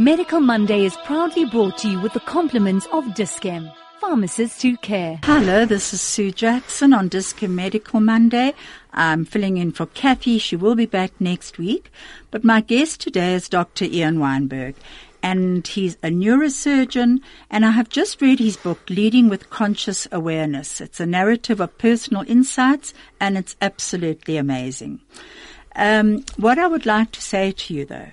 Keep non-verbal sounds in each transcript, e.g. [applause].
Medical Monday is proudly brought to you with the compliments of Dis-Chem. Pharmacists who care. Hello, this is Sue Jackson on Dis-Chem Medical Monday. I'm filling in for Kathy. She will be back next week. But my guest today is Dr. Ian Weinberg. And he's a neurosurgeon, and I have just read his book, Leading with Conscious Awareness. It's a narrative of personal insights, and it's absolutely amazing. Um, what I would like to say to you, though,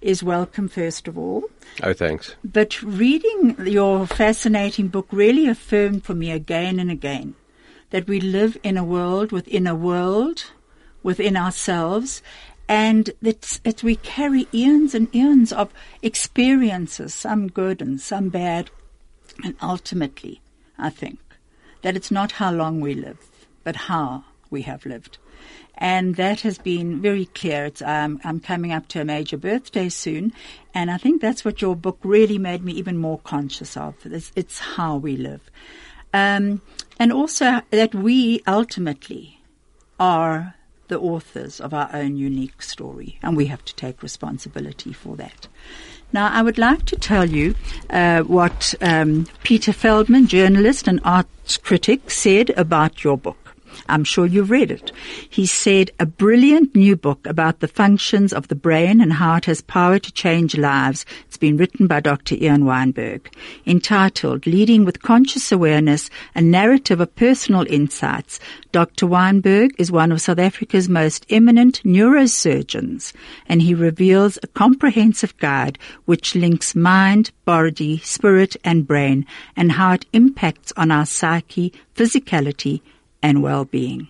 is welcome, first of all. Oh, thanks. But reading your fascinating book really affirmed for me again and again that we live in a world within a world within ourselves and that, we carry eons and eons of experiences, some good and some bad. And ultimately, I think that it's not how long we live, but how we have lived and that has been very clear. Um, I'm coming up to a major birthday soon, and I think that's what your book really made me even more conscious of. It's, it's how we live, um, and also that we ultimately are the authors of our own unique story, and we have to take responsibility for that. Now, I would like to tell you uh, what um, Peter Feldman, journalist and arts critic, said about your book. I'm sure you've read it. He said, a brilliant new book about the functions of the brain and how it has power to change lives. It's been written by Dr. Ian Weinberg, entitled Leading with Conscious Awareness, a narrative of personal insights. Dr. Weinberg is one of South Africa's most eminent neurosurgeons, and he reveals a comprehensive guide which links mind, body, spirit, and brain, and how it impacts on our psyche, physicality, and well-being.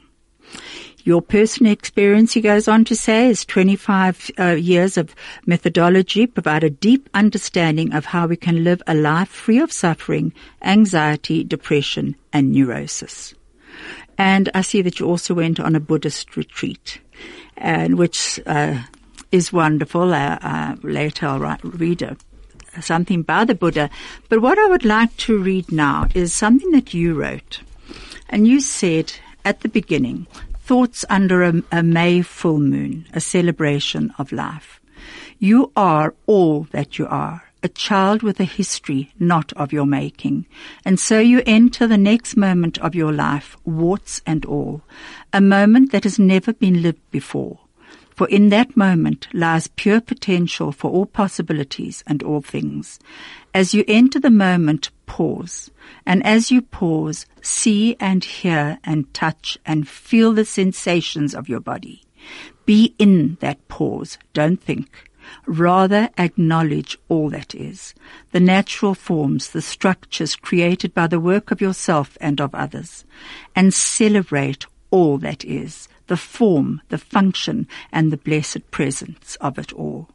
Your personal experience, he goes on to say, is 25 uh, years of methodology provide a deep understanding of how we can live a life free of suffering, anxiety, depression, and neurosis. And I see that you also went on a Buddhist retreat, and which uh, is wonderful. Uh, uh later I'll write, read a, something by the Buddha. But what I would like to read now is something that you wrote. And you said at the beginning, thoughts under a, a, May full moon, a celebration of life. You are all that you are, a child with a history not of your making. And so you enter the next moment of your life, warts and all, a moment that has never been lived before. For in that moment lies pure potential for all possibilities and all things. As you enter the moment, pause. And as you pause, see and hear and touch and feel the sensations of your body. Be in that pause. Don't think. Rather acknowledge all that is. The natural forms, the structures created by the work of yourself and of others. And celebrate all that is. The form, the function, and the blessed presence of it all.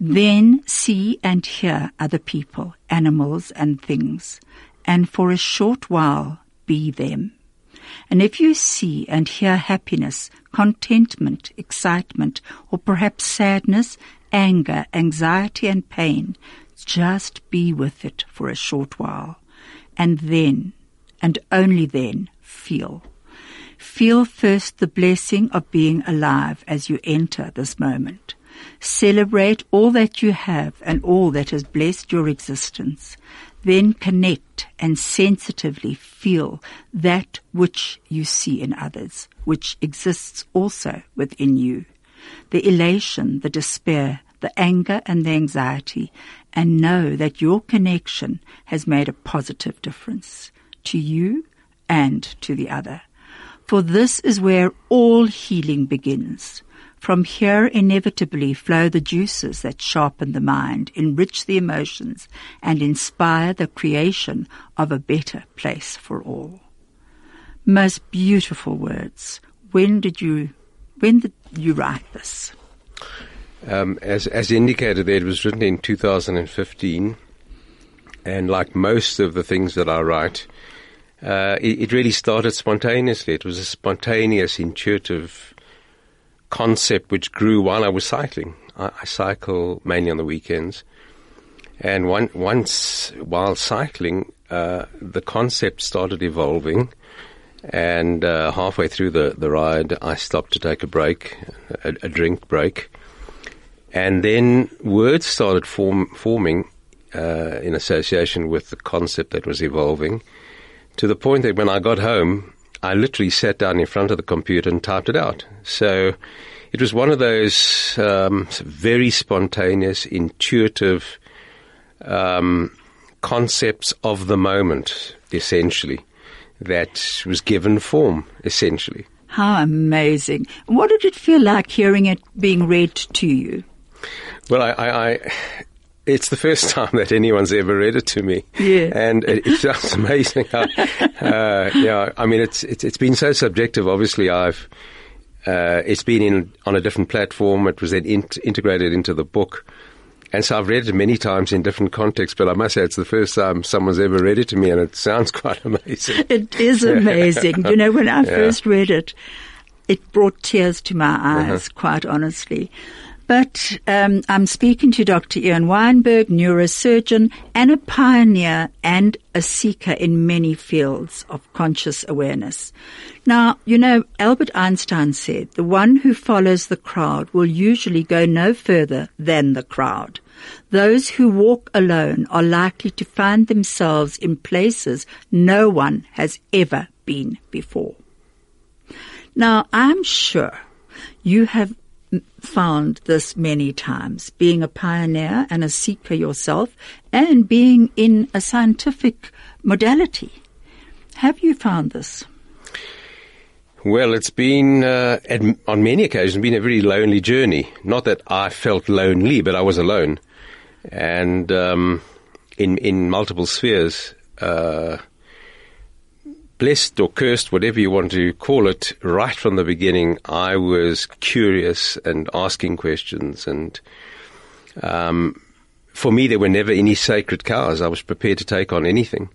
Then see and hear other people, animals, and things, and for a short while be them. And if you see and hear happiness, contentment, excitement, or perhaps sadness, anger, anxiety, and pain, just be with it for a short while. And then, and only then, feel. Feel first the blessing of being alive as you enter this moment. Celebrate all that you have and all that has blessed your existence. Then connect and sensitively feel that which you see in others, which exists also within you. The elation, the despair, the anger and the anxiety, and know that your connection has made a positive difference to you and to the other. For this is where all healing begins. From here inevitably flow the juices that sharpen the mind, enrich the emotions, and inspire the creation of a better place for all. Most beautiful words. When did you, when did you write this? Um, as, as indicated there, it was written in 2015. And like most of the things that I write, uh, it, it, really started spontaneously. It was a spontaneous, intuitive concept which grew while I was cycling. I, I cycle mainly on the weekends. And one, once while cycling, uh, the concept started evolving. And uh, halfway through the, the ride, I stopped to take a break, a, a drink break. And then words started form, forming uh, in association with the concept that was evolving to the point that when I got home, I literally sat down in front of the computer and typed it out. So it was one of those um, very spontaneous, intuitive um, concepts of the moment, essentially, that was given form, essentially. How amazing. What did it feel like hearing it being read to you? Well, I, I, I it's the first [laughs] time that anyone's ever read it to me. Yeah. And it, it sounds [laughs] amazing. How, uh, yeah, I mean, it's, it's, it's been so subjective. Obviously, I've, uh, it's been in, on a different platform. It was then in, integrated into the book. And so I've read it many times in different contexts, but I must say it's the first time someone's ever read it to me, and it sounds [laughs] quite amazing. It is amazing. you know, when I first read it, it brought tears to my eyes, uh-huh. quite honestly. But um, I'm speaking to Dr. Ian Weinberg, neurosurgeon and a pioneer and a seeker in many fields of conscious awareness. Now, you know, Albert Einstein said, the one who follows the crowd will usually go no further than the crowd. Those who walk alone are likely to find themselves in places no one has ever been before. Now, I'm sure you have found this many times, being a pioneer and a seeker yourself, and being in a scientific modality. Have you found this? Well, it's been uh, on many occasions been a very lonely journey. Not that I felt lonely, but I was alone, and um, in in multiple spheres. Uh, blessed or cursed, whatever you want to call it, right from the beginning, I was curious and asking questions. And um, for me, there were never any sacred cows. I was prepared to take on anything.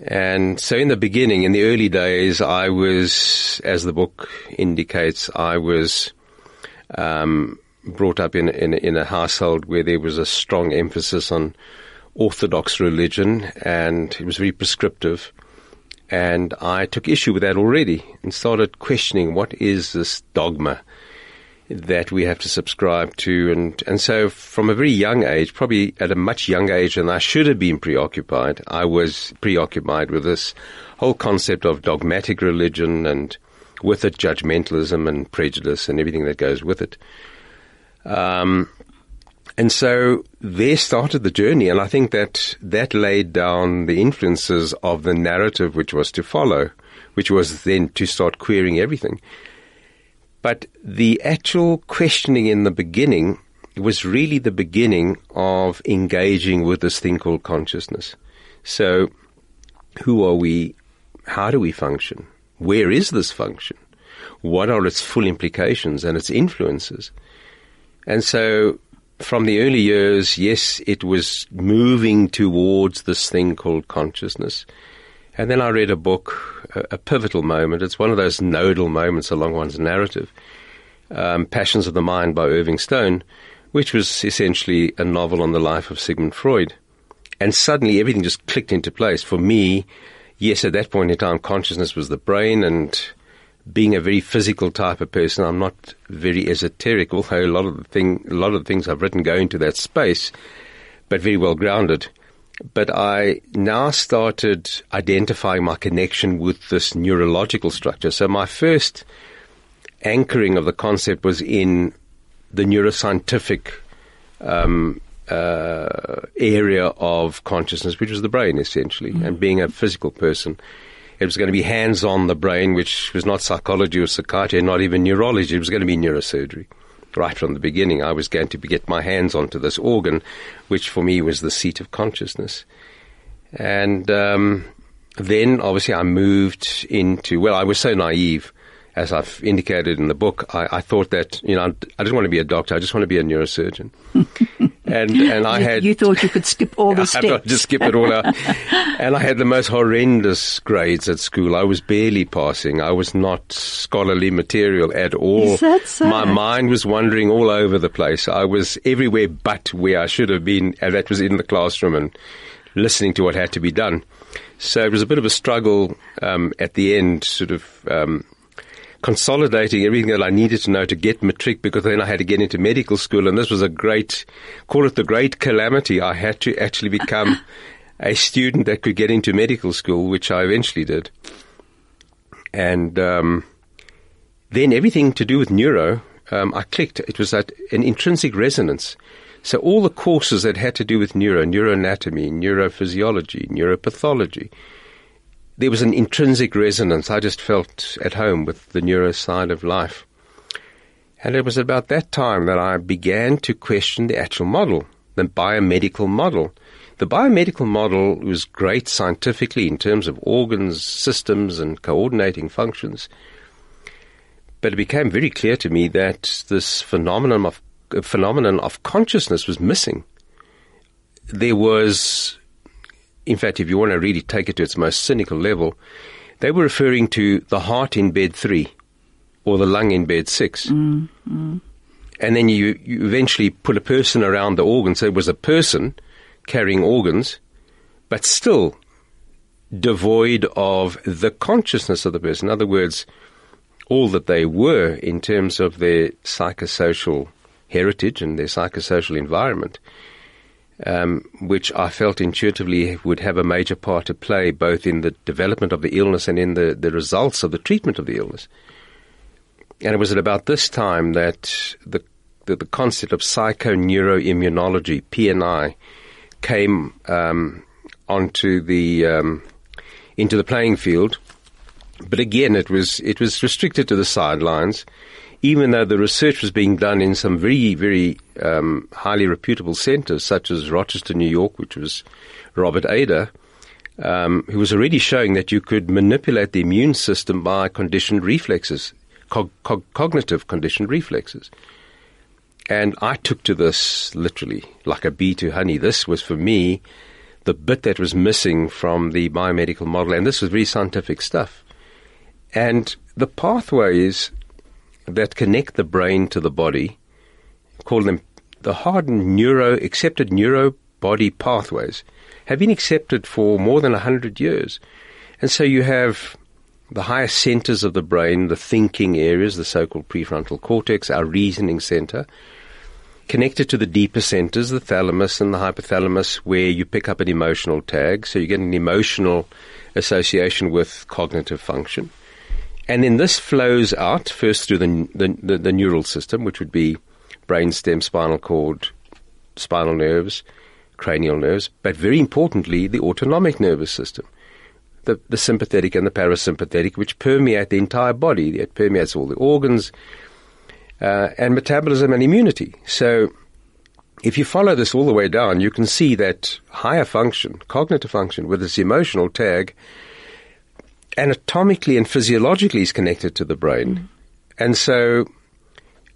And so in the beginning, in the early days, I was, as the book indicates, I was um, brought up in, in, in a household where there was a strong emphasis on orthodox religion and it was very prescriptive. And I took issue with that already and started questioning what is this dogma that we have to subscribe to. And, and so from a very young age, probably at a much younger age than I should have been preoccupied, I was preoccupied with this whole concept of dogmatic religion and with it judgmentalism and prejudice and everything that goes with it. Um, and so there started the journey, and I think that that laid down the influences of the narrative which was to follow, which was then to start querying everything. But the actual questioning in the beginning was really the beginning of engaging with this thing called consciousness. So, who are we? How do we function? Where is this function? What are its full implications and its influences? And so from the early years, yes, it was moving towards this thing called consciousness. And then I read a book, a, a pivotal moment. It's one of those nodal moments along one's narrative, um, Passions of the Mind by Irving Stone, which was essentially a novel on the life of Sigmund Freud. And suddenly everything just clicked into place. For me, yes, at that point in time, consciousness was the brain and being a very physical type of person, I'm not very esoteric, although a lot of the thing, a lot of the things I've written go into that space, but very well grounded. But I now started identifying my connection with this neurological structure. So my first anchoring of the concept was in the neuroscientific um, uh, area of consciousness, which was the brain, essentially, mm-hmm. and being a physical person. It was going to be hands on the brain, which was not psychology or psychiatry, not even neurology. It was going to be neurosurgery. Right from the beginning, I was going to get my hands onto this organ, which for me was the seat of consciousness. And um, then, obviously, I moved into, well, I was so naive as I've indicated in the book, I, I, thought that you know I didn't want to be a doctor. I just want to be a neurosurgeon. [laughs] and [laughs] and I you, had you thought you could skip all the [laughs] steps. I just skip it all out. and I had the most horrendous grades at school. I was barely passing. I was not scholarly material at all. Is that so? My mind was wandering all over the place. I was everywhere but where I should have been, and that was in the classroom and listening to what had to be done. So it was a bit of a struggle um, at the end, sort of. Um, consolidating everything that I needed to know to get matric because then I had to get into medical school and this was a great, call it the great calamity. I had to actually become [laughs] a student that could get into medical school, which I eventually did. And um, then everything to do with neuro, um, I clicked. It was at an intrinsic resonance. So all the courses that had to do with neuro, neuroanatomy, neurophysiology, neuropathology, there was an intrinsic resonance. I just felt at home with the neuro side of life. And it was about that time that I began to question the actual model, the biomedical model. The biomedical model was great scientifically in terms of organs, systems, and coordinating functions. But it became very clear to me that this phenomenon of phenomenon of consciousness was missing. There was in fact, if you want to really take it to its most cynical level, they were referring to the heart in bed three or the lung in bed 6 mm, mm. And then you, you eventually put a person around the organ, so it was a person carrying organs, but still devoid of the consciousness of the person. In other words, all that they were in terms of their psychosocial heritage and their psychosocial environment um, which I felt intuitively would have a major part to play both in the development of the illness and in the, the results of the treatment of the illness. And it was at about this time that the, the, the concept of psychoneuroimmunology, PNI, came um, onto the um, into the playing field. But again, it was it was restricted to the sidelines even though the research was being done in some very, very um, highly reputable centers, such as Rochester, New York, which was Robert Ader, um, who was already showing that you could manipulate the immune system by conditioned reflexes, cog- cog- cognitive conditioned reflexes. And I took to this literally like a bee to honey. This was for me the bit that was missing from the biomedical model, and this was very scientific stuff. And the pathways that connect the brain to the body, call them the hardened neuro, accepted neuro body pathways, have been accepted for more than 100 years. And so you have the higher centers of the brain, the thinking areas, the so called prefrontal cortex, our reasoning center, connected to the deeper centers, the thalamus and the hypothalamus, where you pick up an emotional tag. So you get an emotional association with cognitive function. And then this flows out first through the, the, the, the neural system, which would be brainstem, spinal cord, spinal nerves, cranial nerves, but very importantly, the autonomic nervous system, the, the sympathetic and the parasympathetic, which permeate the entire body. It permeates all the organs uh, and metabolism and immunity. So, if you follow this all the way down, you can see that higher function, cognitive function, with its emotional tag, anatomically and physiologically is connected to the brain. Mm. And so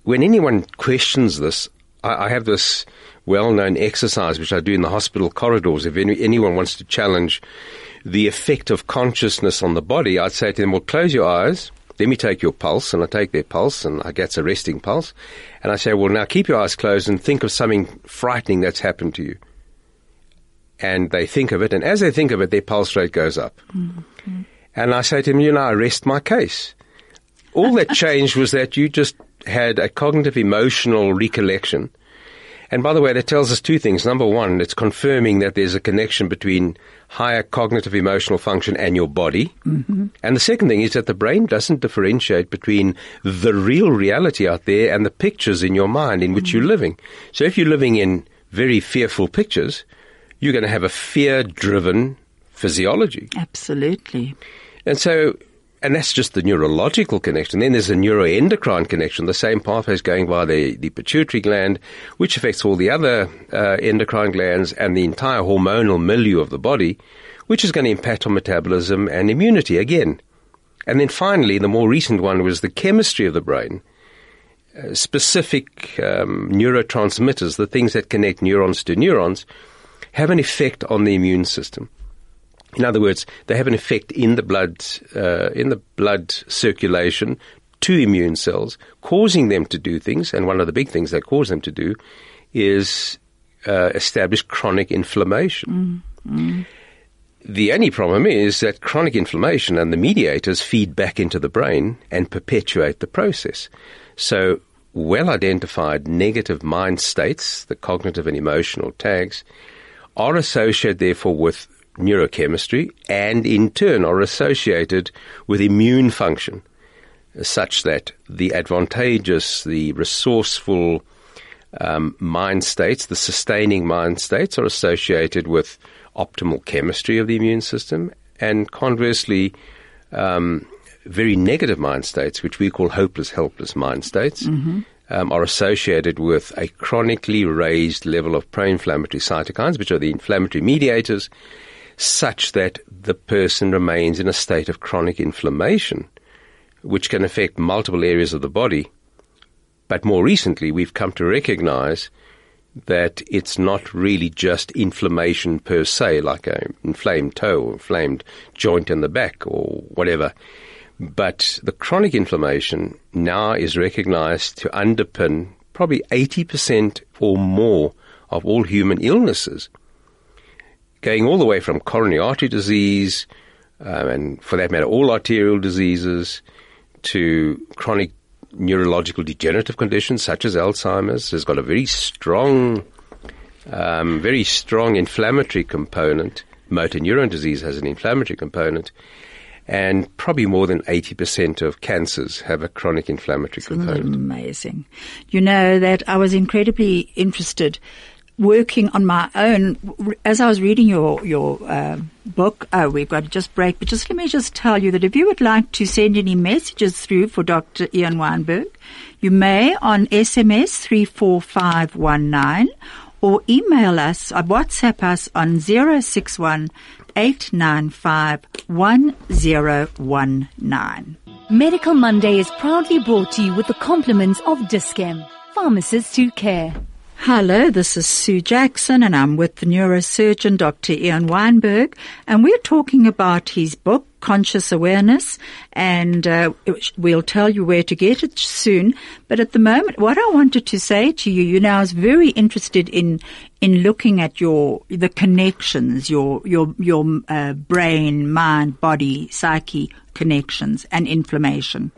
when anyone questions this, I, I have this well known exercise which I do in the hospital corridors. If any, anyone wants to challenge the effect of consciousness on the body, I'd say to them, well, close your eyes. Let me take your pulse, and I take their pulse, and I get a resting pulse. And I say, well, now keep your eyes closed and think of something frightening that's happened to you. And they think of it, and as they think of it, their pulse rate goes up. Mm-hmm. And I say to him, you know, I rest my case. All that [laughs] changed was that you just had a cognitive emotional recollection. And by the way, that tells us two things. Number one, it's confirming that there's a connection between higher cognitive emotional function and your body. Mm-hmm. And the second thing is that the brain doesn't differentiate between the real reality out there and the pictures in your mind in which mm-hmm. you're living. So if you're living in very fearful pictures, you're going to have a fear driven physiology. Absolutely. And so, and that's just the neurological connection. Then there's a neuroendocrine connection. The same pathway is going via the, the pituitary gland, which affects all the other uh, endocrine glands and the entire hormonal milieu of the body, which is going to impact on metabolism and immunity again. And then finally, the more recent one was the chemistry of the brain. Uh, specific um, neurotransmitters, the things that connect neurons to neurons, have an effect on the immune system. In other words, they have an effect in the blood, uh, in the blood circulation to immune cells, causing them to do things. And one of the big things they cause them to do is uh, establish chronic inflammation. Mm, mm. The only problem is that chronic inflammation and the mediators feed back into the brain and perpetuate the process. So, well identified negative mind states, the cognitive and emotional tags, are associated therefore with neurochemistry and in turn are associated with immune function, such that the advantageous, the resourceful um, mind states, the sustaining mind states, are associated with optimal chemistry of the immune system, and conversely, um, very negative mind states, which we call hopeless, helpless mind states, mm-hmm. um, are associated with a chronically raised level of pro-inflammatory cytokines, which are the inflammatory mediators, such that the person remains in a state of chronic inflammation, which can affect multiple areas of the body. But more recently, we've come to recognize that it's not really just inflammation per se, like an inflamed toe or inflamed joint in the back or whatever. But the chronic inflammation now is recognized to underpin probably 80% or more of all human illnesses going all the way from coronary artery disease, um, and for that matter, all arterial diseases, to chronic neurological degenerative conditions such as Alzheimer's. Has got a very strong, um, very strong inflammatory component. Motor neuron disease has an inflammatory component. And probably more than 80% of cancers have a chronic inflammatory Isn't component. Amazing. You know that I was incredibly interested working on my own as I was reading your your uh, book. Oh, we've got to just break, but just let me just tell you that if you would like to send any messages through for Dr. Ian Weinberg, you may on SMS three four five one nine or email us or uh, WhatsApp us on zero six one eight nine five one zero one nine. Medical Monday is proudly brought to you with the compliments of Dis-Chem, pharmacists who care. Hello, this is Sue Jackson and I'm with the neurosurgeon Dr. Ian Weinberg and we're talking about his book, Conscious Awareness, and uh, we'll tell you where to get it soon. But at the moment, what I wanted to say to you, you know, I was very interested in in looking at your the connections, your your your uh, brain, mind, body, psyche connections, and inflammation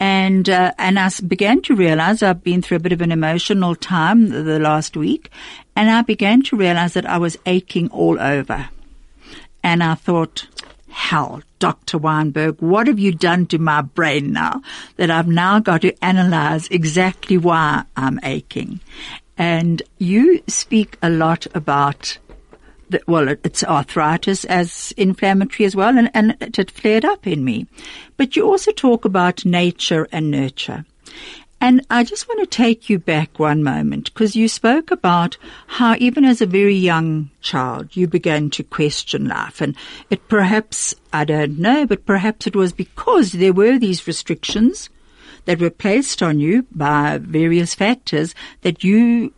and uh, and I began to realize I've been through a bit of an emotional time the, the last week, and I began to realize that I was aching all over, and I thought, hell, Dr. Weinberg, what have you done to my brain now that I've now got to analyze exactly why I'm aching? And you speak a lot about well, it's arthritis as inflammatory as well, and, and it flared up in me. But you also talk about nature and nurture. And I just want to take you back one moment because you spoke about how even as a very young child you began to question life and it perhaps, I don't know, but perhaps it was because there were these restrictions that were placed on you by various factors that you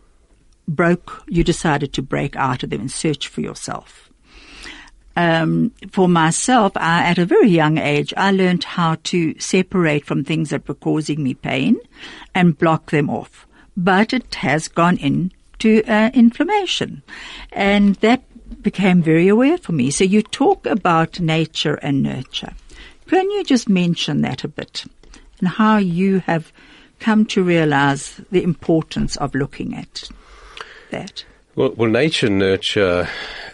broke, you decided to break out of them and search for yourself. Um, for myself, I, at a very young age, I learned how to separate from things that were causing me pain and block them off. But it has gone into uh, inflammation, and that became very aware for me. So you talk about nature and nurture. Can you just mention that a bit and how you have come to realize the importance of looking at that? Well, well nature nurture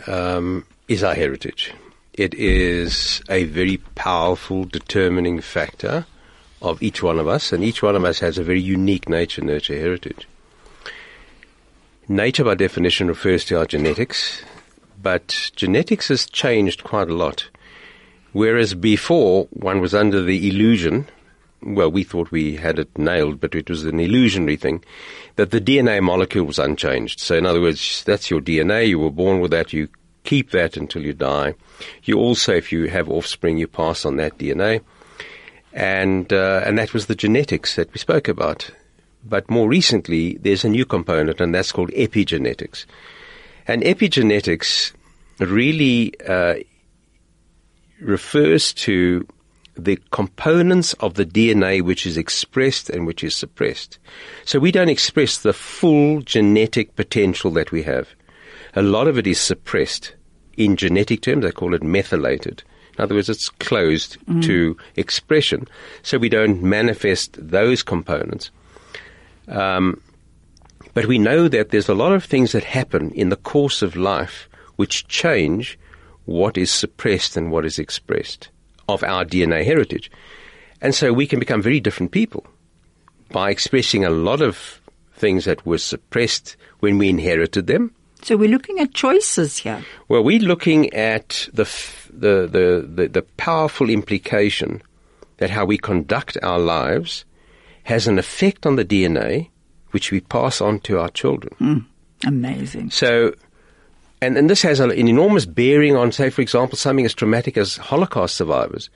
um, is our heritage. It is a very powerful determining factor of each one of us, and each one of us has a very unique nature nurture heritage. Nature, by definition, refers to our genetics, but genetics has changed quite a lot. Whereas before, one was under the illusion well, we thought we had it nailed, but it was an illusionary thing, that the DNA molecule was unchanged. So, in other words, that's your DNA. You were born with that. You keep that until you die. You also, if you have offspring, you pass on that DNA. And, uh, and that was the genetics that we spoke about. But more recently, there's a new component, and that's called epigenetics. And epigenetics really uh, refers to the components of the DNA which is expressed and which is suppressed. So we don't express the full genetic potential that we have. A lot of it is suppressed in genetic terms, they call it methylated. In other words, it's closed to expression, so we don't manifest those components. Um, but we know that there's a lot of things that happen in the course of life which change what is suppressed and what is expressed of our DNA heritage. And so we can become very different people by expressing a lot of things that were suppressed when we inherited them. So we're looking at choices here. Well, we're looking at the, f- the, the, the, the powerful implication that how we conduct our lives has an effect on the DNA which we pass on to our children. Hmm. Amazing. So, and, and this has an enormous bearing on, say, for example, something as traumatic as Holocaust survivors.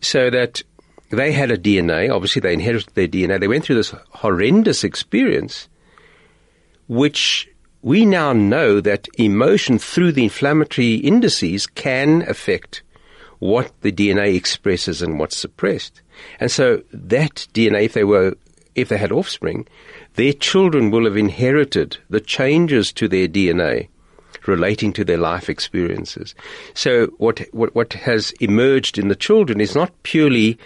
So that they had a DNA, obviously they inherited their DNA, they went through this horrendous experience, which we now know that emotion through the inflammatory indices can affect what the DNA expresses and what's suppressed. And so that DNA, if they were, if they had offspring, their children will have inherited the changes to their DNA relating to their life experiences. So what, what, what has emerged in the children is not purely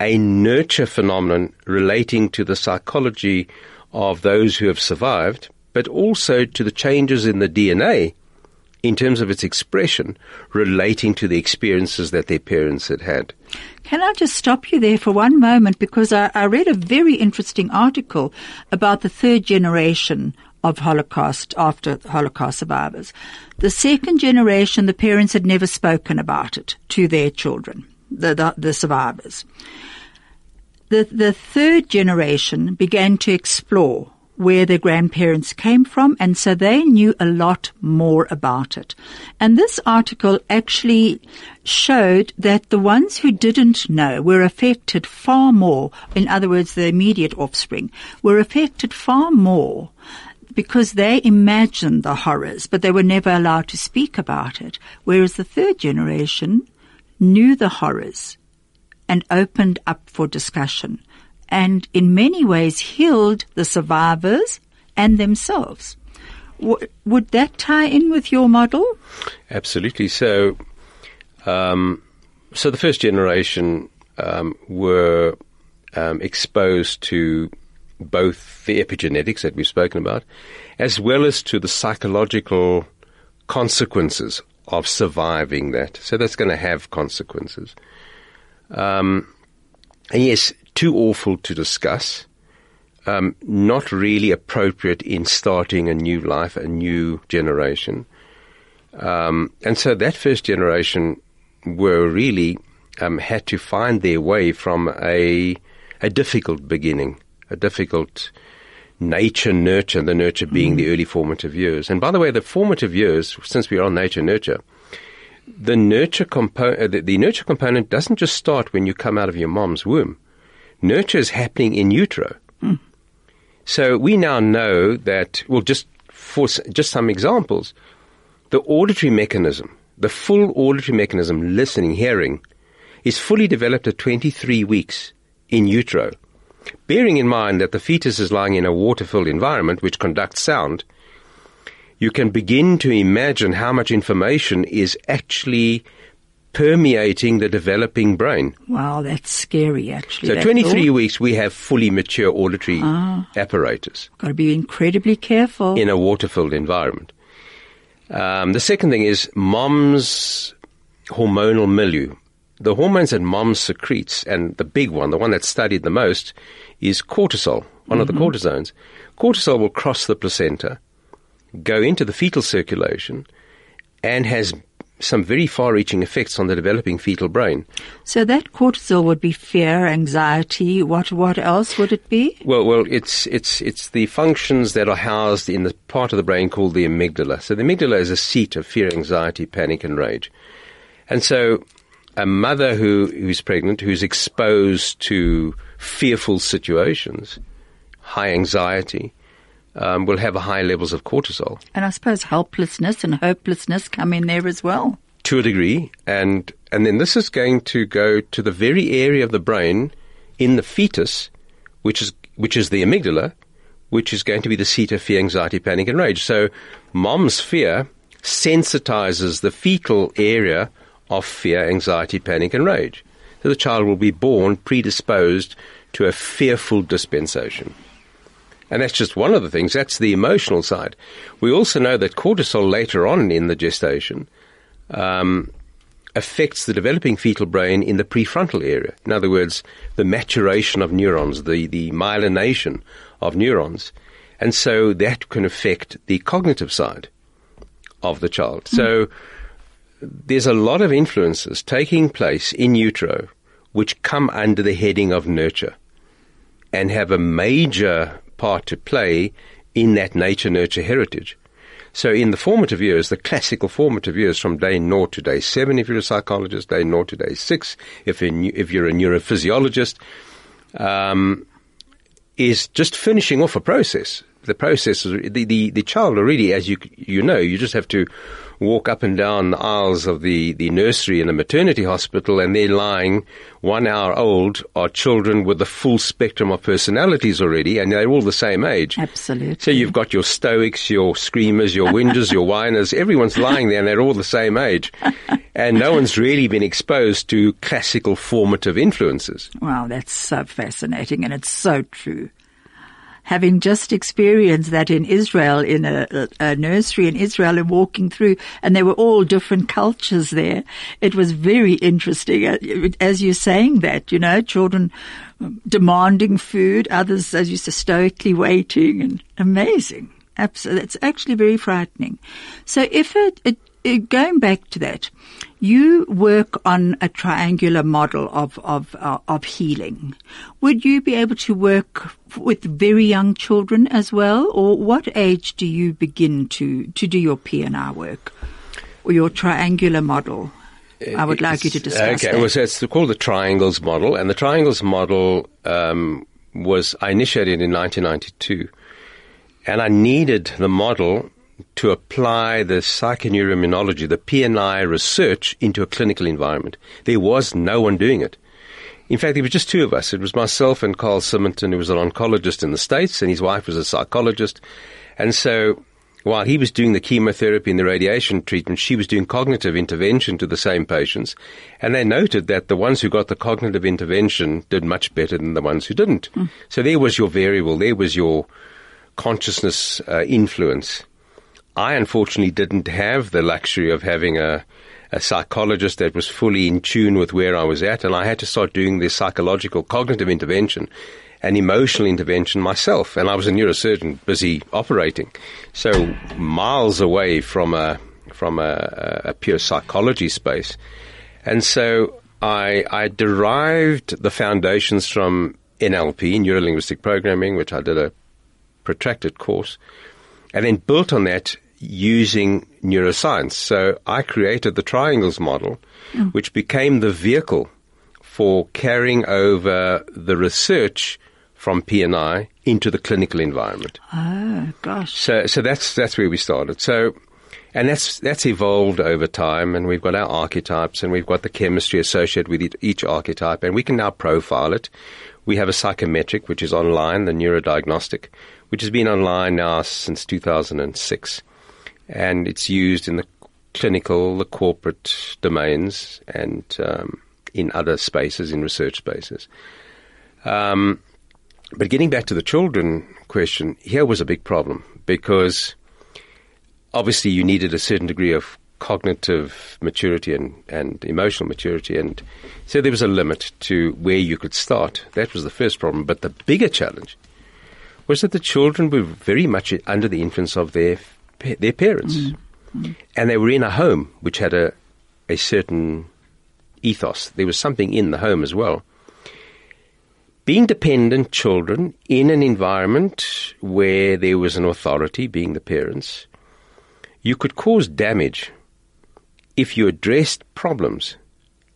a nurture phenomenon relating to the psychology of those who have survived, but also to the changes in the DNA in terms of its expression relating to the experiences that their parents had had. Can I just stop you there for one moment because I, I read a very interesting article about the third generation of Holocaust after Holocaust survivors. The second generation, the parents had never spoken about it to their children, the, the, the survivors. The, the third generation began to explore where their grandparents came from, and so they knew a lot more about it. And this article actually showed that the ones who didn't know were affected far more, in other words, the immediate offspring, were affected far more because they imagined the horrors, but they were never allowed to speak about it. Whereas the third generation knew the horrors and opened up for discussion and in many ways healed the survivors and themselves. W- would that tie in with your model? Absolutely. So, um, so the first generation um, were um, exposed to both the epigenetics that we've spoken about, as well as to the psychological consequences of surviving that. So that's going to have consequences. Um, and yes, too awful to discuss. Um, not really appropriate in starting a new life, a new generation. Um, and so that first generation were really um, had to find their way from a a difficult beginning, a difficult nature nurture, the nurture being the early formative years. And by the way, the formative years, since we are on nature nurture, the nurture component, uh, the, the nurture component doesn't just start when you come out of your mom's womb. Nurture is happening in utero. So we now know that, well, just for just some examples, the auditory mechanism, the full auditory mechanism, listening, hearing, is fully developed at 23 weeks in utero. Bearing in mind that the fetus is lying in a water-filled environment which conducts sound, you can begin to imagine how much information is actually permeating the developing brain. Wow, that's scary actually. So 23 thought. weeks we have fully mature auditory apparatus Got to be incredibly careful. in a water-filled environment. Um, the second thing is mom's hormonal milieu. The hormones that mom secretes, and the big one, the one that's studied the most, is cortisol, one of the mm-hmm. cortisones. Cortisol will cross the placenta, go into the fetal circulation, and has some very far-reaching effects on the developing fetal brain. so that cortisol would be fear, anxiety. What what else would it be? Well, well, it's it's it's the functions that are housed in the part of the brain called the amygdala. So the amygdala is a seat of fear, anxiety, panic, and rage. And so, a mother who who's pregnant, who's exposed to fearful situations, high anxiety, um, will have high levels of cortisol And I suppose helplessness and hopelessness come in there as well. to a degree, and and then this is going to go to the very area of the brain in the fetus, which is which is the amygdala, which is going to be the seat of fear, anxiety, panic, and rage. So, mom's fear sensitizes the fetal area of fear, anxiety, panic, and rage. So the child will be born predisposed to a fearful dispensation. And that's just one of the things. That's the emotional side. We also know that cortisol later on in the gestation um, affects the developing fetal brain in the prefrontal area. In other words, the maturation of neurons, the, the myelination of neurons. And so that can affect the cognitive side of the child. Mm. So there's a lot of influences taking place in utero which come under the heading of nurture and have a major part to play in that nature nurture heritage. So in the formative years, the classical formative years from day naught to day seven, if you're a psychologist, day naught to day six, if you're, if you're a neurophysiologist, um, is just finishing off a process. The process, the, the, the child already, as you, you know, you just have to walk up and down the aisles of the, the nursery in a maternity hospital, and they're lying one hour old are children with the full spectrum of personalities already, and they're all the same age. Absolutely. So you've got your stoics, your screamers, your whingers, your whiners. Everyone's lying there, and they're all the same age. And no one's really been exposed to classical formative influences. Wow, that's so fascinating, and it's so true having just experienced that in Israel, in a, a, nursery in Israel and walking through, and there were all different cultures there. It was very interesting. Uh, as you're saying that, you know, children demanding food, others, as you say, stoically waiting and amazing. Absolutely. It's actually very frightening. So if it, it going back to that, you work on a triangular model of of uh, of healing. Would you be able to work with very young children as well, or what age do you begin to to do your PNR work or your triangular model? I would like you to discuss. Okay, that. well, so it's called the triangles model, and the triangles model um, was I initiated in 1992, and I needed the model to apply the psychoneuroimmunology, the PNI research into a clinical environment. There was no one doing it. In fact, there were just two of us. It was myself and Carl Simonton, who was an oncologist in the States, and his wife was a psychologist. And so while he was doing the chemotherapy and the radiation treatment, she was doing cognitive intervention to the same patients. And they noted that the ones who got the cognitive intervention did much better than the ones who didn't. Mm. So there was your variable, there was your consciousness uh, influence. I unfortunately didn't have the luxury of having a, a psychologist that was fully in tune with where I was at, and I had to start doing this psychological cognitive intervention and emotional intervention myself. And I was a neurosurgeon busy operating. So miles away from a, from a, a pure psychology space. And so I, I derived the foundations from NLP, Neuro Linguistic Programming, which I did a protracted course and then built on that using neuroscience. So I created the triangles model, mm. which became the vehicle for carrying over the research from PNI into the clinical environment. Oh gosh! So, so that's that's where we started. So, and that's that's evolved over time, and we've got our archetypes, and we've got the chemistry associated with each archetype, and we can now profile it. We have a psychometric, which is online, the neurodiagnostic, which has been online now since 2006. And it's used in the clinical, the corporate domains, and um, in other spaces, in research spaces. Um, but getting back to the children question, here was a big problem because obviously you needed a certain degree of cognitive maturity and, and emotional maturity. And so there was a limit to where you could start. That was the first problem. But the bigger challenge was that the children were very much under the influence of their their parents, mm. Mm. and they were in a home which had a a certain ethos. There was something in the home as well. Being dependent children in an environment where there was an authority, being the parents, you could cause damage if you addressed problems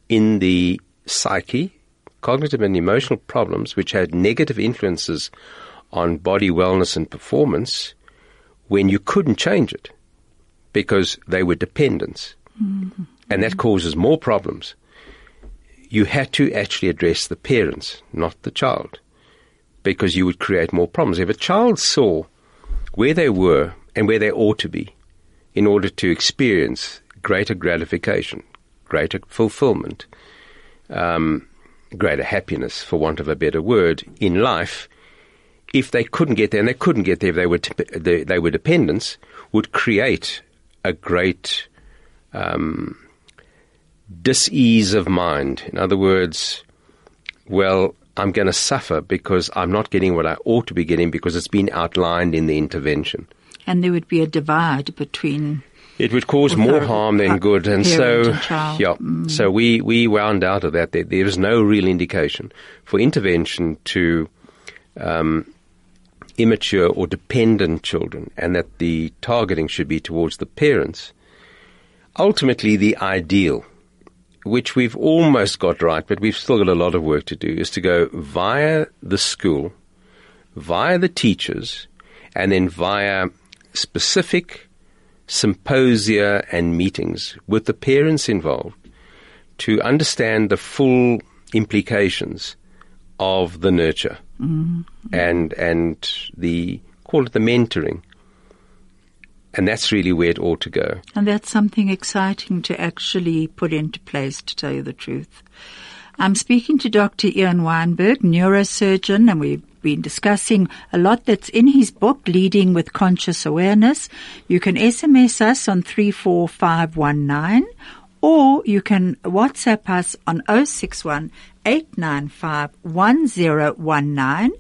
in the psyche, cognitive and emotional problems, which had negative influences on body wellness and performance when you couldn't change it because they were dependents. Mm-hmm. And that causes more problems. You had to actually address the parents, not the child, because you would create more problems. If a child saw where they were and where they ought to be, in order to experience greater gratification, greater fulfillment, um, greater happiness, for want of a better word, in life, if they couldn't get there, and they couldn't get there if they were, t- they, they were dependents, would create a great um, dis-ease of mind. In other words, well, I'm going to suffer because I'm not getting what I ought to be getting because it's been outlined in the intervention. And there would be a divide between. It would cause more harm than good, and so and yeah, so we we wound out of that. There, there is no real indication for intervention to um, immature or dependent children, and that the targeting should be towards the parents. Ultimately, the ideal, which we've almost got right, but we've still got a lot of work to do, is to go via the school, via the teachers, and then via specific symposia and meetings with the parents involved to understand the full implications of the nurture mm-hmm. and and the call it the mentoring. And that's really where it ought to go. And that's something exciting to actually put into place, to tell you the truth. I'm speaking to Dr. Ian Weinberg, neurosurgeon, and we've been discussing a lot that's in his book, Leading with Conscious Awareness. You can SMS us on 34519 or you can WhatsApp us on 061 895 1019.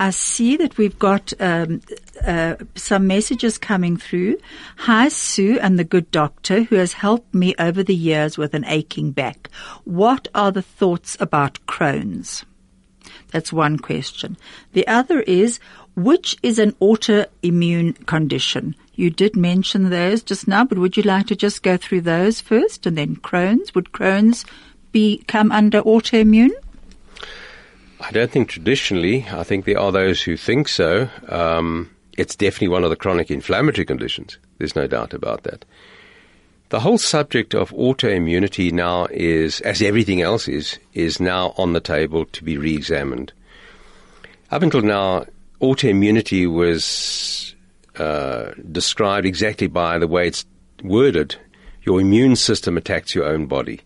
I see that we've got um, uh, some messages coming through. Hi, Sue and the good doctor who has helped me over the years with an aching back. What are the thoughts about Crohn's? That's one question. The other is, which is an autoimmune condition? You did mention those just now, but would you like to just go through those first and then Crohn's? Would Crohn's be come under autoimmune? I don't think traditionally. I think there are those who think so. Um, it's definitely one of the chronic inflammatory conditions. There's no doubt about that. The whole subject of autoimmunity now is, as everything else is, is now on the table to be re-examined. Up until now, autoimmunity was uh, described exactly by the way it's worded. Your immune system attacks your own body.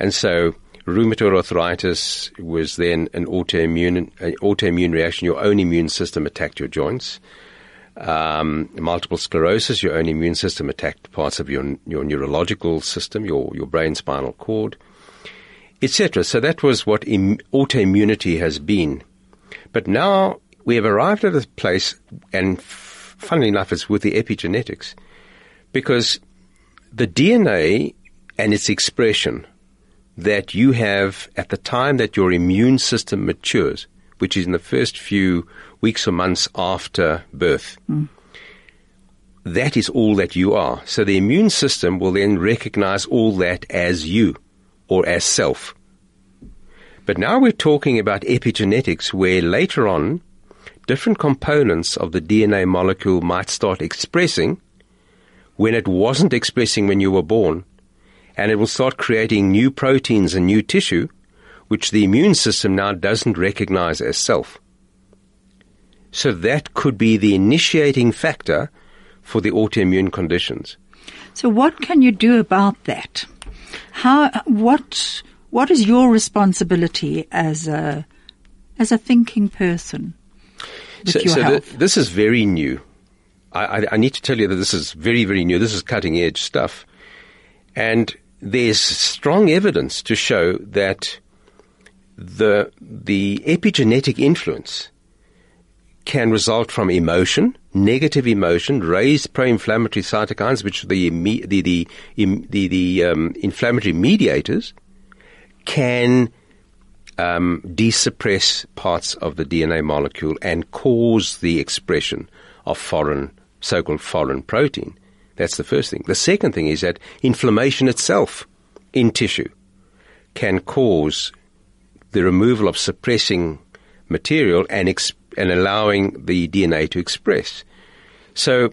And so rheumatoid arthritis was then an autoimmune, an autoimmune reaction. Your own immune system attacked your joints. Um, multiple sclerosis, your own immune system attacked parts of your your neurological system, your your brain spinal cord, etc. So that was what Im- autoimmunity has been. But now we have arrived at a place, and f- funnily enough, it's with the epigenetics, because the DNA and its expression that you have at the time that your immune system matures, which is in the first few weeks or months after birth. That is all that you are. So the immune system will then recognize all that as you or as self. But now we're talking about epigenetics where later on different components of the DNA molecule might start expressing when it wasn't expressing when you were born and it will start creating new proteins and new tissue, which the immune system now doesn't recognize as self. So that could be the initiating factor for the autoimmune conditions. So what can you do about that? How, what, what is your responsibility as a, as a thinking person with so your so health? th- this is very new. I, I, I need to tell you that this is very, very new. This is cutting edge stuff. And there's strong evidence to show that the, the epigenetic influence can result from emotion, negative emotion, raised pro-inflammatory cytokines, which are the the the the, the um, inflammatory mediators, can um, desuppress parts of the DNA molecule and cause the expression of foreign, so-called foreign protein. That's the first thing. The second thing is that inflammation itself in tissue can cause the removal of suppressing material and, and allowing the DNA to express. So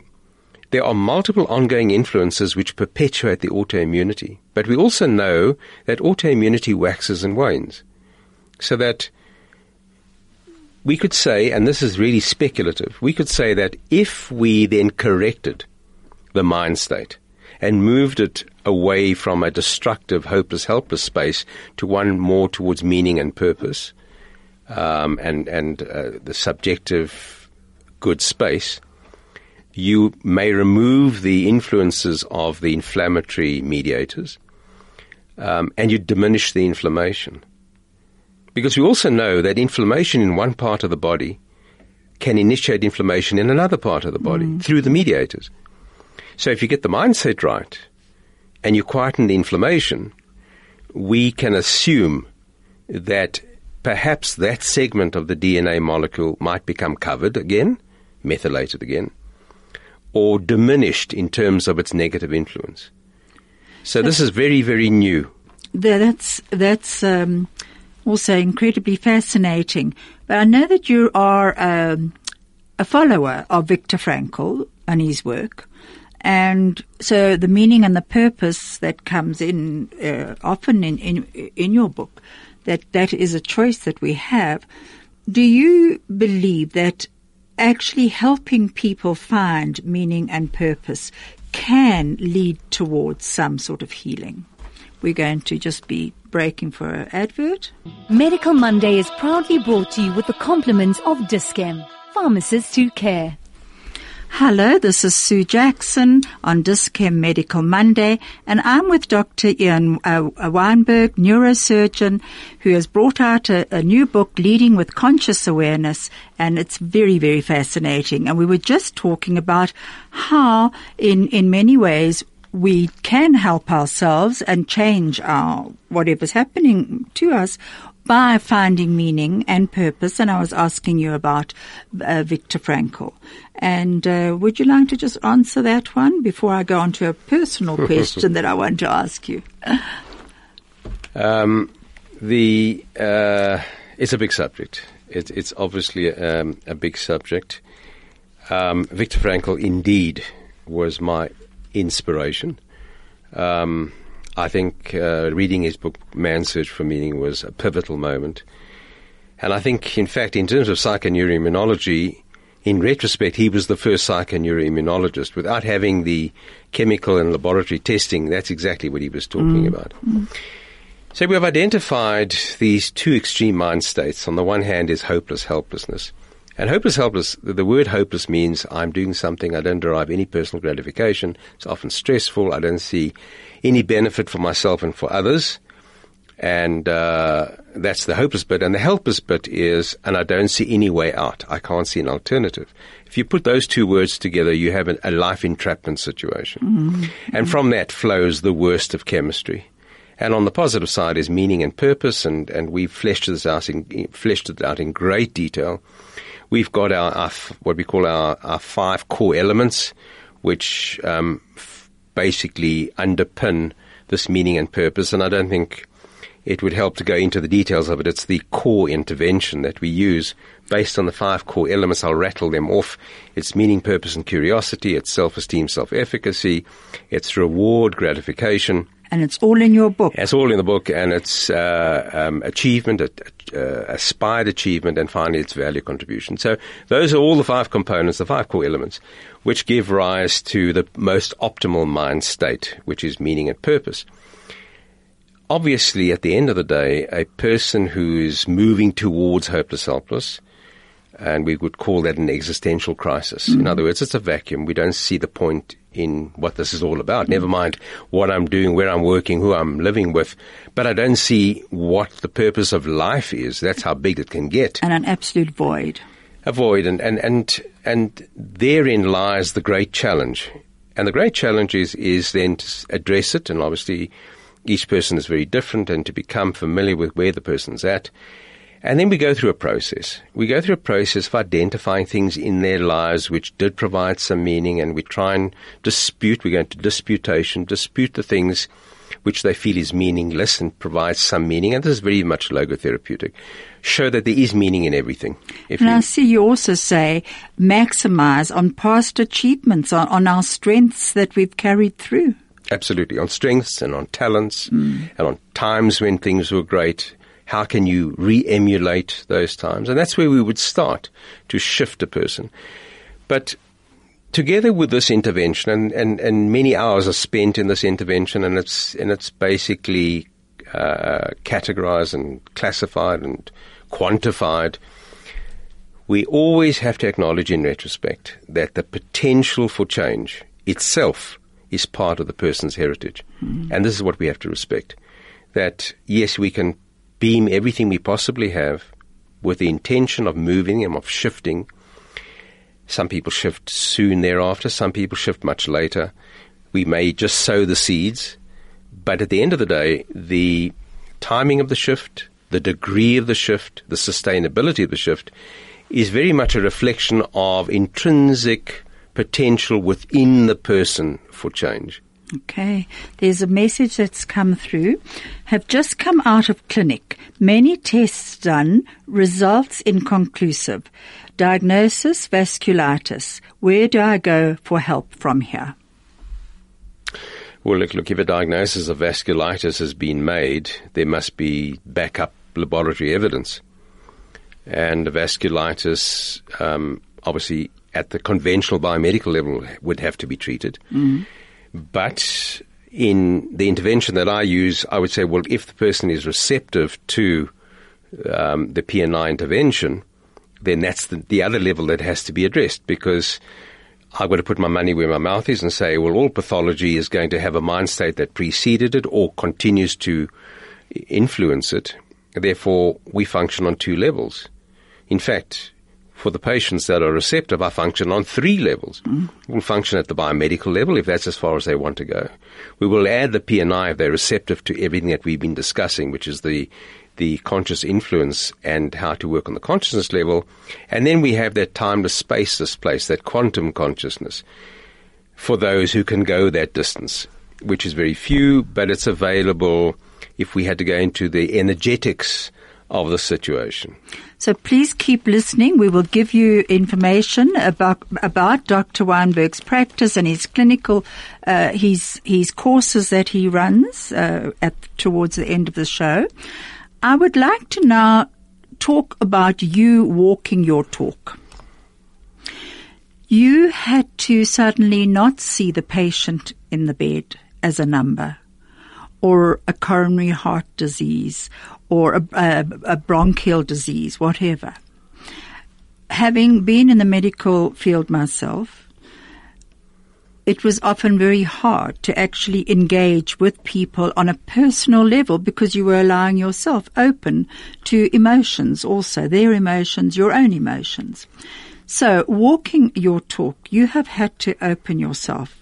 there are multiple ongoing influences which perpetuate the autoimmunity. But we also know that autoimmunity waxes and wanes. So that we could say, and this is really speculative, we could say that if we then corrected the mind state and moved it away from a destructive, hopeless, helpless space to one more towards meaning and purpose, um, and and uh, the subjective good space, you may remove the influences of the inflammatory mediators, um, and you diminish the inflammation. Because we also know that inflammation in one part of the body can initiate inflammation in another part of the body mm. through the mediators. So if you get the mindset right and you quieten the inflammation, we can assume that perhaps that segment of the DNA molecule might become covered again, methylated again, or diminished in terms of its negative influence. So this is very, very new. That's that's um, also incredibly fascinating. But I know that you are um, a follower of Viktor Frankl and his work. And so the meaning and the purpose that comes in uh, often in, in in your book, that that is a choice that we have. Do you believe that actually helping people find meaning and purpose can lead towards some sort of healing? We're going to just be breaking for an advert. Medical Monday is proudly brought to you with the compliments of Dis-Chem, pharmacists who care. Hello, this is Sue Jackson on Dis-Chem Medical Monday, and I'm with Dr. Ian uh, Weinberg, neurosurgeon, who has brought out a, a, new book, Leading with Conscious Awareness, and it's very, very fascinating. And we were just talking about how, in, in many ways, we can help ourselves and change our whatever's happening to us by finding meaning and purpose. And I was asking you about uh, Viktor Frankl. And uh, would you like to just answer that one before I go on to a personal [laughs] question that I want to ask you? [laughs] Um, the uh, it's a big subject. It, it's obviously um, a big subject. Um, Viktor Frankl indeed was my inspiration. Um, I think uh, reading his book, Man's Search for Meaning, was a pivotal moment. And I think, in fact, in terms of psychoneuroimmunology, in retrospect, he was the first psychoneuroimmunologist. Without having the chemical and laboratory testing, that's exactly what he was talking mm. about. Mm. So we have identified these two extreme mind states. On the one hand is hopeless helplessness. And hopeless, helpless, the word hopeless means I'm doing something, I don't derive any personal gratification. It's often stressful. I don't see any benefit for myself and for others. And uh, that's the hopeless bit. And the helpless bit is, and I don't see any way out. I can't see an alternative. If you put those two words together, you have a life entrapment situation. Mm-hmm. And from that flows the worst of chemistry. And on the positive side is meaning and purpose, and, and we've fleshed this out in, fleshed it out in great detail. We've got our, our what we call our, our five core elements, which um, basically underpin this meaning and purpose. And I don't think it would help to go into the details of it. It's the core intervention that we use based on the five core elements. I'll rattle them off. It's meaning, purpose, and curiosity. It's self-esteem, self-efficacy. It's reward, gratification. And it's all in your book. It's all in the book, and it's uh, um, achievement, uh, aspired achievement, and finally its value contribution. So those are all the five components, the five core elements, which give rise to the most optimal mind state, which is meaning and purpose. Obviously, at the end of the day, a person who is moving towards hopeless, helpless, and we would call that an existential crisis. Mm-hmm. In other words, it's a vacuum. We don't see the point in what this is all about. Never mind what I'm doing, where I'm working, who I'm living with, but I don't see what the purpose of life is. That's how big it can get. And an absolute void. A void, and, and, and, and therein lies the great challenge. And the great challenge is, is then to address it, and obviously each person is very different, and to become familiar with where the person's at and then we go through a process. We go through a process of identifying things in their lives which did provide some meaning, and we try and dispute. We go into disputation, dispute the things which they feel is meaningless and provides some meaning. And this is very much logotherapeutic. Show that there is meaning in everything. And I see you also say maximize on past achievements, on, on our strengths that we've carried through. Absolutely. On strengths and on talents mm. and on times when things were great how can you re-emulate those times? And that's where we would start to shift a person. But together with this intervention, and, and, and many hours are spent in this intervention, and it's and it's basically uh, categorized and classified and quantified. We always have to acknowledge in retrospect that the potential for change itself is part of the person's heritage. And this is what we have to respect. That, yes, we can beam everything we possibly have with the intention of moving and of shifting. Some people shift soon thereafter, some people shift much later. We may just sow the seeds, but at the end of the day, the timing of the shift, the degree of the shift, the sustainability of the shift is very much a reflection of intrinsic potential within the person for change. Okay. There's a message that's come through. Have just come out of clinic. Many tests done. Results inconclusive. Diagnosis vasculitis. Where do I go for help from here? Well, look, look, if a diagnosis of vasculitis has been made, there must be backup laboratory evidence. And vasculitis, um, obviously, at the conventional biomedical level, would have to be treated. But in the intervention that I use, I would say, well, if the person is receptive to um, the PNI intervention, then that's the, the other level that has to be addressed because I've got to put my money where my mouth is and say, well, all pathology is going to have a mind state that preceded it or continues to influence it. Therefore, we function on two levels. In fact, for the patients that are receptive, I function on three levels. Mm. We'll function at the biomedical level if that's as far as they want to go. We will add the PNI if they're receptive to everything that we've been discussing, which is the the conscious influence and how to work on the consciousness level. And then we have that timeless, spaceless place, that quantum consciousness for those who can go that distance, which is very few, but it's available if we had to go into the energetics of the situation. So please keep listening. We will give you information about about Dr. Weinberg's practice and his clinical, uh, his his courses that he runs uh, at towards the end of the show. I would like to now talk about you walking your talk. You had to suddenly not see the patient in the bed as a number or a coronary heart disease or a, a, a bronchial disease, whatever. Having been in the medical field myself, it was often very hard to actually engage with people on a personal level because you were allowing yourself open to emotions also, their emotions, your own emotions. So, walking your talk, you have had to open yourself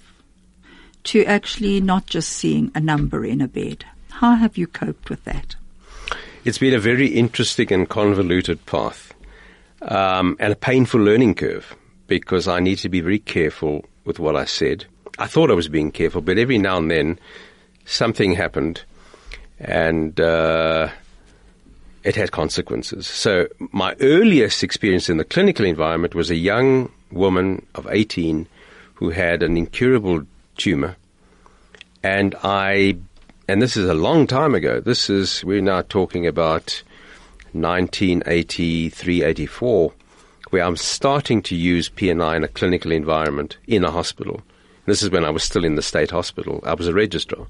to actually not just seeing a number in a bed. How have you coped with that? It's been a very interesting and convoluted path um, and a painful learning curve because I need to be very careful with what I said. I thought I was being careful, but every now and then something happened and uh, it had consequences. So, my earliest experience in the clinical environment was a young woman of 18 who had an incurable tumor. And I, and this is a long time ago. This is, we're now talking about 1983, 84, where I'm starting to use PNI in a clinical environment in a hospital. This is when I was still in the state hospital. I was a registrar.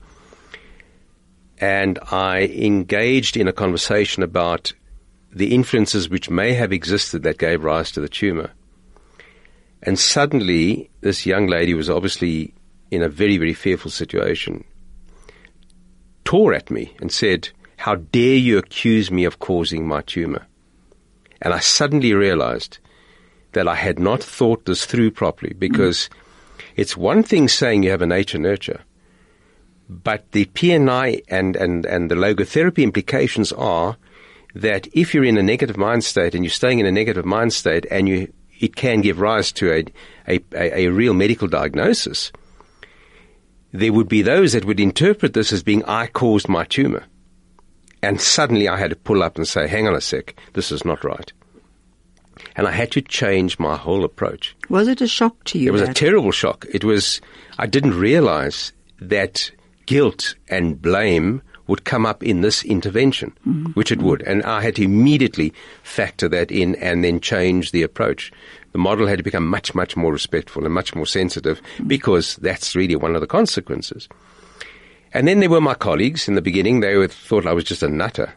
And I engaged in a conversation about the influences which may have existed that gave rise to the tumor. And suddenly, this young lady was obviously in a very, very fearful situation, tore at me and said, How dare you accuse me of causing my tumor? And I suddenly realized that I had not thought this through properly because [clears throat] it's one thing saying you have a nature nurture, but the PNI and, and, and the logotherapy implications are that if you're in a negative mind state and you're staying in a negative mind state and you, it can give rise to a, a, a real medical diagnosis, there would be those that would interpret this as being, I caused my tumor. And suddenly I had to pull up and say, hang on a sec, this is not right. And I had to change my whole approach. Was it a shock to you? It was a terrible shock. It was, I didn't realize that guilt and blame would come up in this intervention, mm-hmm. which it would. And I had to immediately factor that in and then change the approach. The model had to become much, much more respectful and much more sensitive because that's really one of the consequences. And then there were my colleagues in the beginning. They were, thought I was just a nutter.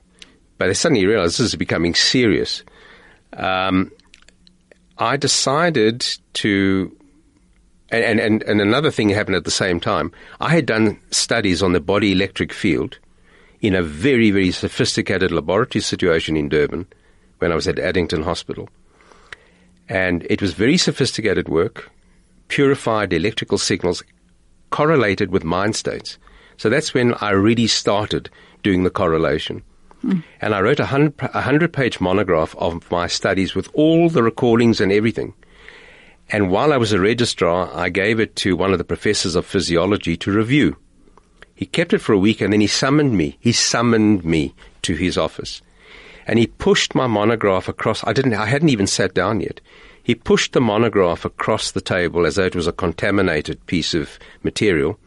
But I suddenly realized this is becoming serious. Um, I decided to, and, and, and another thing happened at the same time. I had done studies on the body electric field in a very, very sophisticated laboratory situation in Durban when I was at Addington Hospital. And it was very sophisticated work, purified electrical signals correlated with mind states. So that's when I really started doing the correlation. Hmm. And I wrote a hundred, a hundred page monograph of my studies with all the recordings and everything. And while I was a registrar, I gave it to one of the professors of physiology to review. He kept it for a week and then he summoned me. He summoned me to his office. And he pushed my monograph across. I didn't, I hadn't even sat down yet. He pushed the monograph across the table as though it was a contaminated piece of material.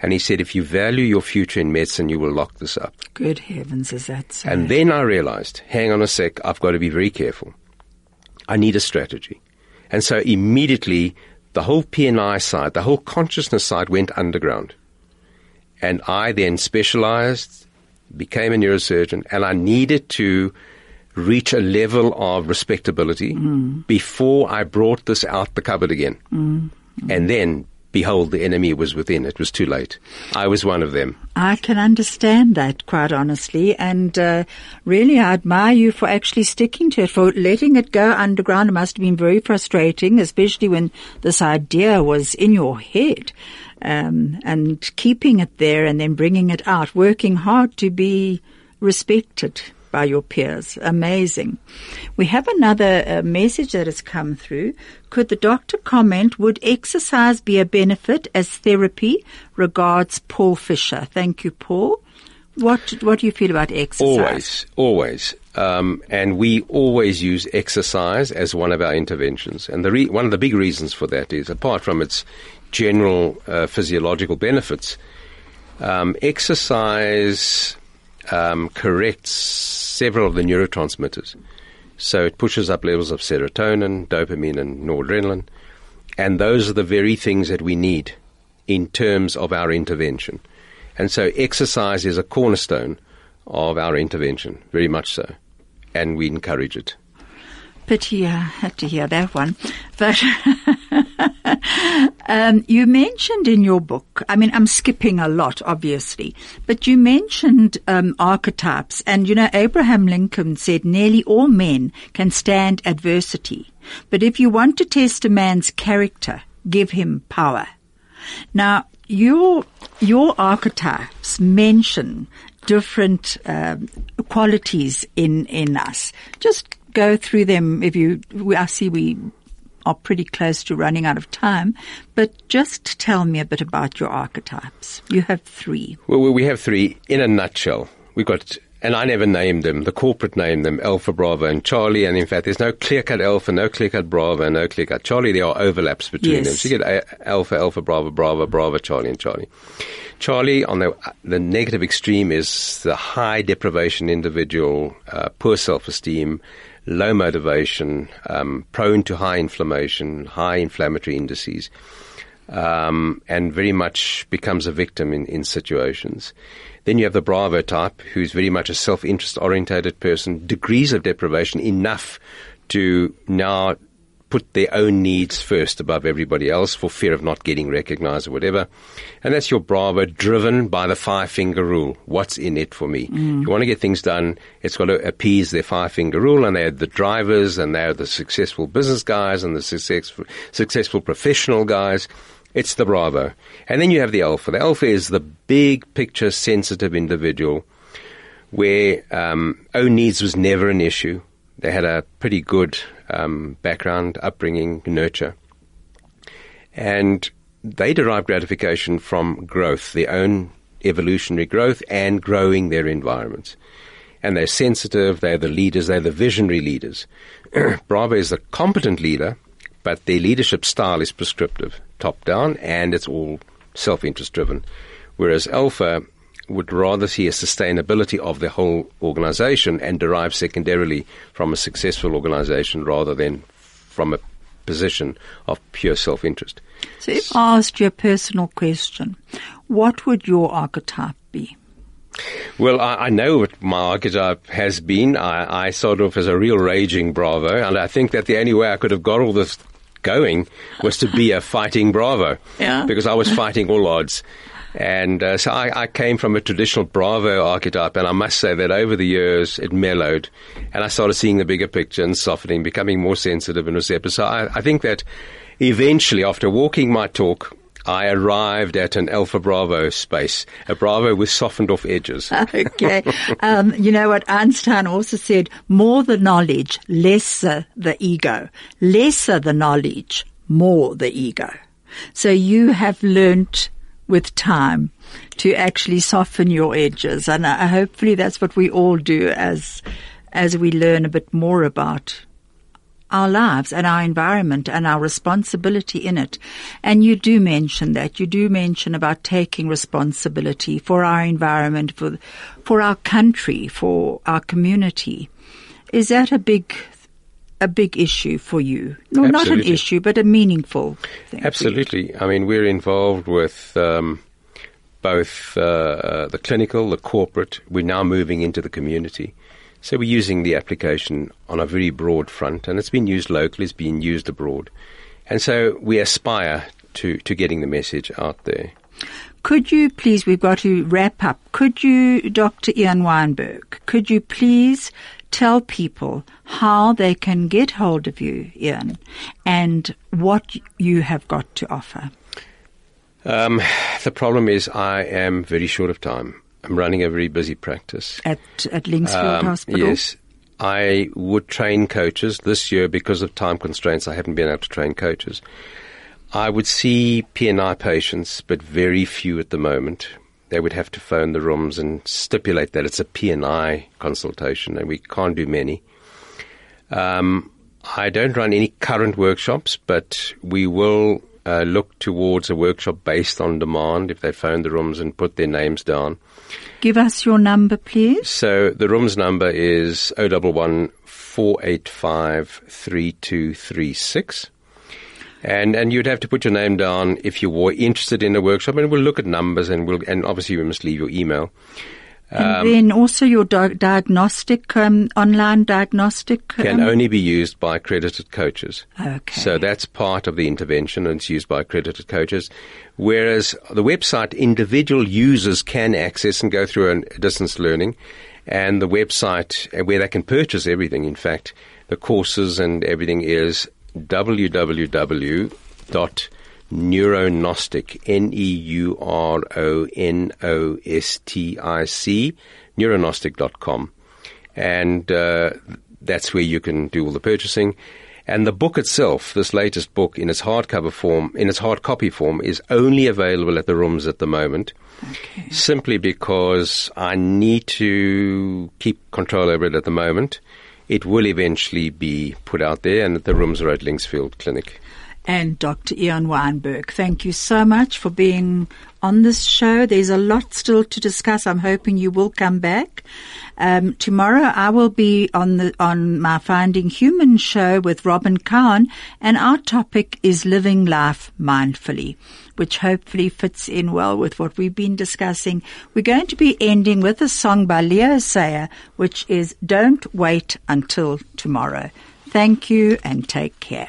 And he said, if you value your future in medicine, you will lock this up. Good heavens, is that so? And then I realized, hang on a sec, I've got to be very careful. I need a strategy. And so immediately the whole PNI side, the whole consciousness side went underground. And I then specialized, became a neurosurgeon, and I needed to reach a level of respectability mm. before I brought this out the cupboard again. Mm. And then, behold, the enemy was within. It was too late. I was one of them. I can understand that, quite honestly, and uh, really I admire you for actually sticking to it, for letting it go underground. It must have been very frustrating, especially when this idea was in your head, um, and keeping it there and then bringing it out, working hard to be respected by your peers. Amazing. We have another uh, message that has come through. Could the doctor comment, would exercise be a benefit as therapy? Regards, Paul Fisher. Thank you, Paul. What, what do you feel about exercise? Always, always. Um, and we always use exercise as one of our interventions. And the re- one of the big reasons for that is, apart from its general uh, physiological benefits, um, exercise um, corrects several of the neurotransmitters. So it pushes up levels of serotonin, dopamine, and noradrenaline. And those are the very things that we need in terms of our intervention. And so exercise is a cornerstone of our intervention, very much so. And we encourage it. Pity I had to hear that one. But [laughs] um, you mentioned in your book, I mean, I'm skipping a lot, obviously, but you mentioned um, archetypes. And, you know, Abraham Lincoln said nearly all men can stand adversity. But if you want to test a man's character, give him power. Now, your, your archetypes mention different um, qualities in, in us. Just go through them if you, I see we are pretty close to running out of time, but just tell me a bit about your archetypes. You have three. Well, we have three in a nutshell. We've got, and I never named them. The corporate named them Alpha, Bravo, and Charlie. And in fact, there's no clear cut Alpha, no clear cut Bravo, no clear cut Charlie. There are overlaps between Yes. them. So you get Alpha, Alpha, Bravo, Bravo, Bravo, Charlie, and Charlie. Charlie, on the the negative extreme, is the high deprivation individual, uh, poor self-esteem, low motivation, um, prone to high inflammation, high inflammatory indices, um, and very much becomes a victim in, in situations. Then you have the Bravo type, who's very much a self-interest orientated person, degrees of deprivation enough to now put their own needs first above everybody else for fear of not getting recognized or whatever. And that's your Bravo driven by the five finger rule. What's in it for me? If you want to get things done, it's got to appease their five finger rule and they're the drivers and they're the successful business guys and the successful, successful professional guys. It's the Bravo. And then you have the Alpha. The Alpha is the big picture sensitive individual where um, own needs was never an issue. They had a pretty good um, background, upbringing, nurture. And they derive gratification from growth, their own evolutionary growth, and growing their environments. And they're sensitive, they're the leaders, they're the visionary leaders. [clears throat] Bravo is the competent leader, but their leadership style is prescriptive, top down, and it's all self interest driven. Whereas Alpha would rather see a sustainability of the whole organization and derive secondarily from a successful organization rather than from a position of pure self-interest. So if I asked you a personal question, what would your archetype be? Well, I, I, know what my archetype has been. I, I sort of as a real raging Bravo, and I think that the only way I could have got all this going was to be a fighting Bravo. Yeah. Because I was fighting all odds. And uh, so I, I, came from a traditional Bravo archetype, and I must say that over the years it mellowed, and I started seeing the bigger picture and softening, becoming more sensitive and receptive. So I, I think that eventually, after walking my talk, I arrived at an Alpha Bravo space, a Bravo with softened off edges. [laughs] okay. Um, you know what Einstein also said, more the knowledge, lesser the ego. Lesser the knowledge, more the ego. So you have learnt with time to actually soften your edges. And hopefully that's what we all do as, as we learn a bit more about our lives and our environment and our responsibility in it. And you do mention that. You do mention about taking responsibility for our environment, for, for our country, for our community. Is that a big a big issue for you. No, not an issue, but a meaningful thing. Absolutely. I mean, we're involved with um, both uh, uh, the clinical, the corporate. We're now moving into the community. So we're using the application on a very broad front, and it's been used locally, it's been used abroad. And so we aspire to, to getting the message out there. Could you please, we've got to wrap up, could you, Dr. Ian Weinberg, could you please tell people how they can get hold of you, Ian, and what you have got to offer? Um, the problem is I am very short of time. I'm running a very busy practice. At, at Linksfield um, Hospital? Yes. I would train coaches. This year, because of time constraints, I haven't been able to train coaches. I would see PNI patients, but very few at the moment they would have to phone the rooms and stipulate that it's a PNI consultation, and we can't do many. Um, I don't run any current workshops, but we will uh, look towards a workshop based on demand if they phone the rooms and put their names down. Give us your number, please. So the room's number is 011 485 3236. And and you'd have to put your name down if you were interested in a workshop, and we'll look at numbers, and we'll and obviously we must leave your email. And um, then also your di- diagnostic, um, online diagnostic can um, only be used by accredited coaches. Okay. So that's part of the intervention, and it's used by accredited coaches. Whereas the website, individual users can access and go through a distance learning, and the website uh, where they can purchase everything. In fact, the courses and everything is www.neuronostic, N-E-U-R-O-N-O-S-T-I-C, neuronostic.com. And uh, that's where you can do all the purchasing. And the book itself, this latest book in its hardcover form, in its hard copy form, is only available at the rooms at the moment. Okay. Simply because I need to keep control over it at the moment it will eventually be put out there, and the rooms are at Linksfield Clinic. And Dr. Ian Weinberg, thank you so much for being on this show. There's a lot still to discuss. I'm hoping you will come back. Um, tomorrow I will be on the on my Finding Human show with Robin Kahn, and our topic is living life mindfully which hopefully fits in well with what we've been discussing. We're going to be ending with a song by Leo Sayer, which is Don't Wait Until Tomorrow. Thank you and take care.